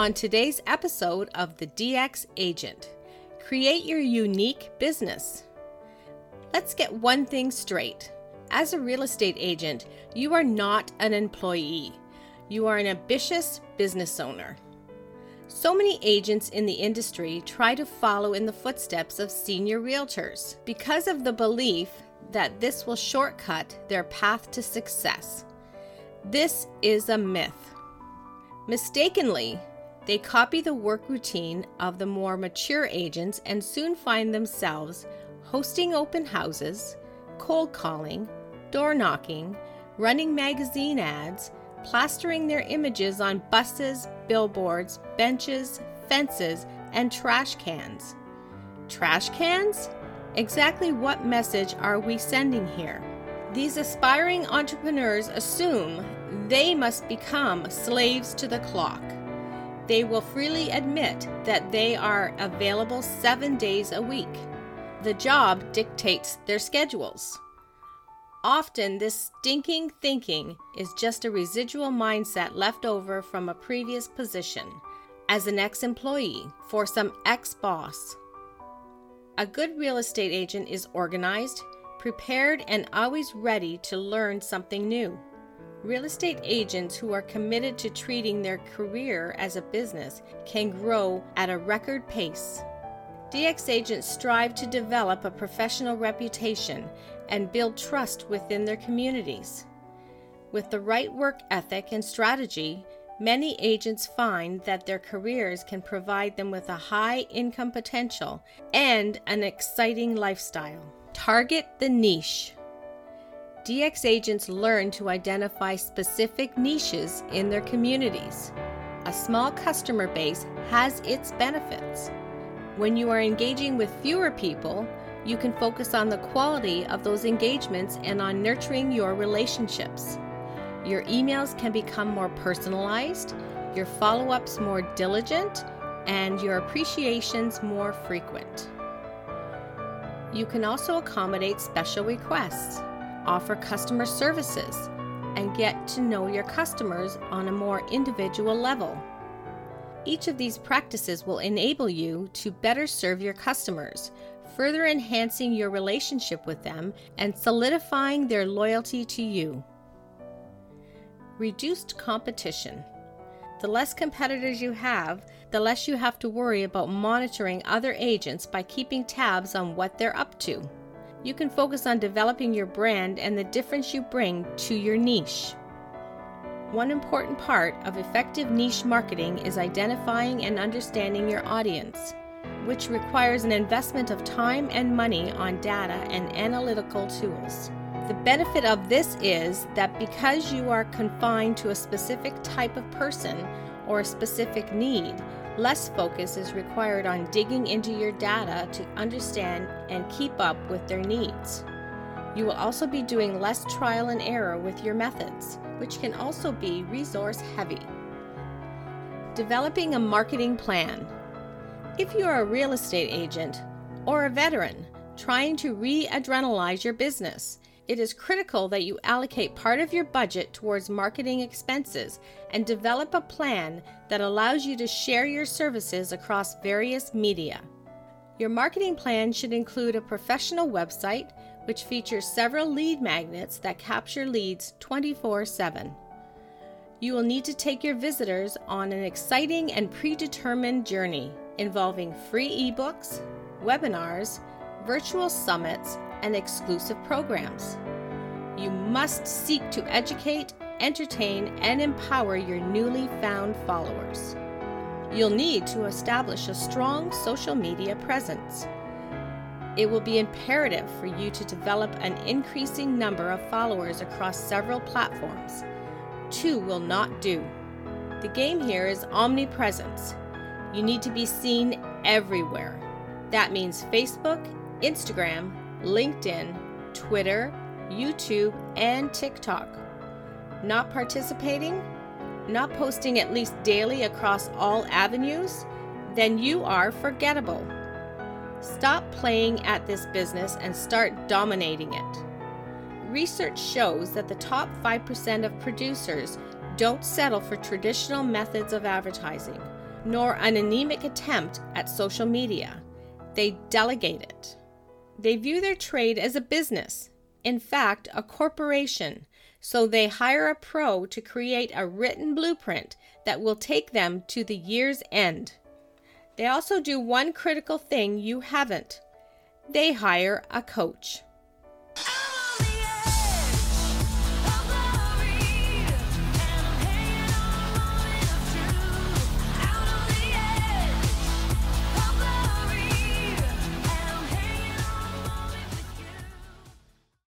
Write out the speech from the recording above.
On today's episode of The DX Agent, create your unique business. Let's get one thing straight. As a real estate agent, you are not an employee, you are an ambitious business owner. So many agents in the industry try to follow in the footsteps of senior realtors because of the belief that this will shortcut their path to success. This is a myth. Mistakenly, they copy the work routine of the more mature agents and soon find themselves hosting open houses, cold calling, door knocking, running magazine ads, plastering their images on buses, billboards, benches, fences, and trash cans. Trash cans? Exactly what message are we sending here? These aspiring entrepreneurs assume they must become slaves to the clock they will freely admit that they are available seven days a week. The job dictates their schedules. Often, this stinking thinking is just a residual mindset left over from a previous position as an ex employee for some ex boss. A good real estate agent is organized, prepared, and always ready to learn something new. Real estate agents who are committed to treating their career as a business can grow at a record pace. DX agents strive to develop a professional reputation and build trust within their communities. With the right work ethic and strategy, many agents find that their careers can provide them with a high income potential and an exciting lifestyle. Target the niche. DX agents learn to identify specific niches in their communities. A small customer base has its benefits. When you are engaging with fewer people, you can focus on the quality of those engagements and on nurturing your relationships. Your emails can become more personalized, your follow ups more diligent, and your appreciations more frequent. You can also accommodate special requests offer customer services, and get to know your customers on a more individual level. Each of these practices will enable you to better serve your customers, further enhancing your relationship with them and solidifying their loyalty to you. Reduced competition. The less competitors you have, the less you have to worry about monitoring other agents by keeping tabs on what they're up to you can focus on developing your brand and the difference you bring to your niche. One important part of effective niche marketing is identifying and understanding your audience, which requires an investment of time and money on data and analytical tools. The benefit of this is that because you are confined to a specific type of person or a specific need, Less focus is required on digging into your data to understand and keep up with their needs. You will also be doing less trial and error with your methods, which can also be resource heavy. Developing a marketing plan. If you are a real estate agent or a veteran trying to re adrenalize your business, it is critical that you allocate part of your budget towards marketing expenses and develop a plan that allows you to share your services across various media. Your marketing plan should include a professional website which features several lead magnets that capture leads 24 7. You will need to take your visitors on an exciting and predetermined journey involving free ebooks, webinars, virtual summits, and exclusive programs. You must seek to educate, entertain, and empower your newly found followers. You'll need to establish a strong social media presence. It will be imperative for you to develop an increasing number of followers across several platforms. Two will not do. The game here is omnipresence. You need to be seen everywhere. That means Facebook, Instagram, LinkedIn, Twitter, YouTube, and TikTok. Not participating? Not posting at least daily across all avenues? Then you are forgettable. Stop playing at this business and start dominating it. Research shows that the top 5% of producers don't settle for traditional methods of advertising. nor an anemic attempt at social media. They delegate it. They view their trade as a business, in fact, a corporation, so they hire a pro to create a written blueprint that will take them to the year's end. They also do one critical thing you haven't they hire a coach.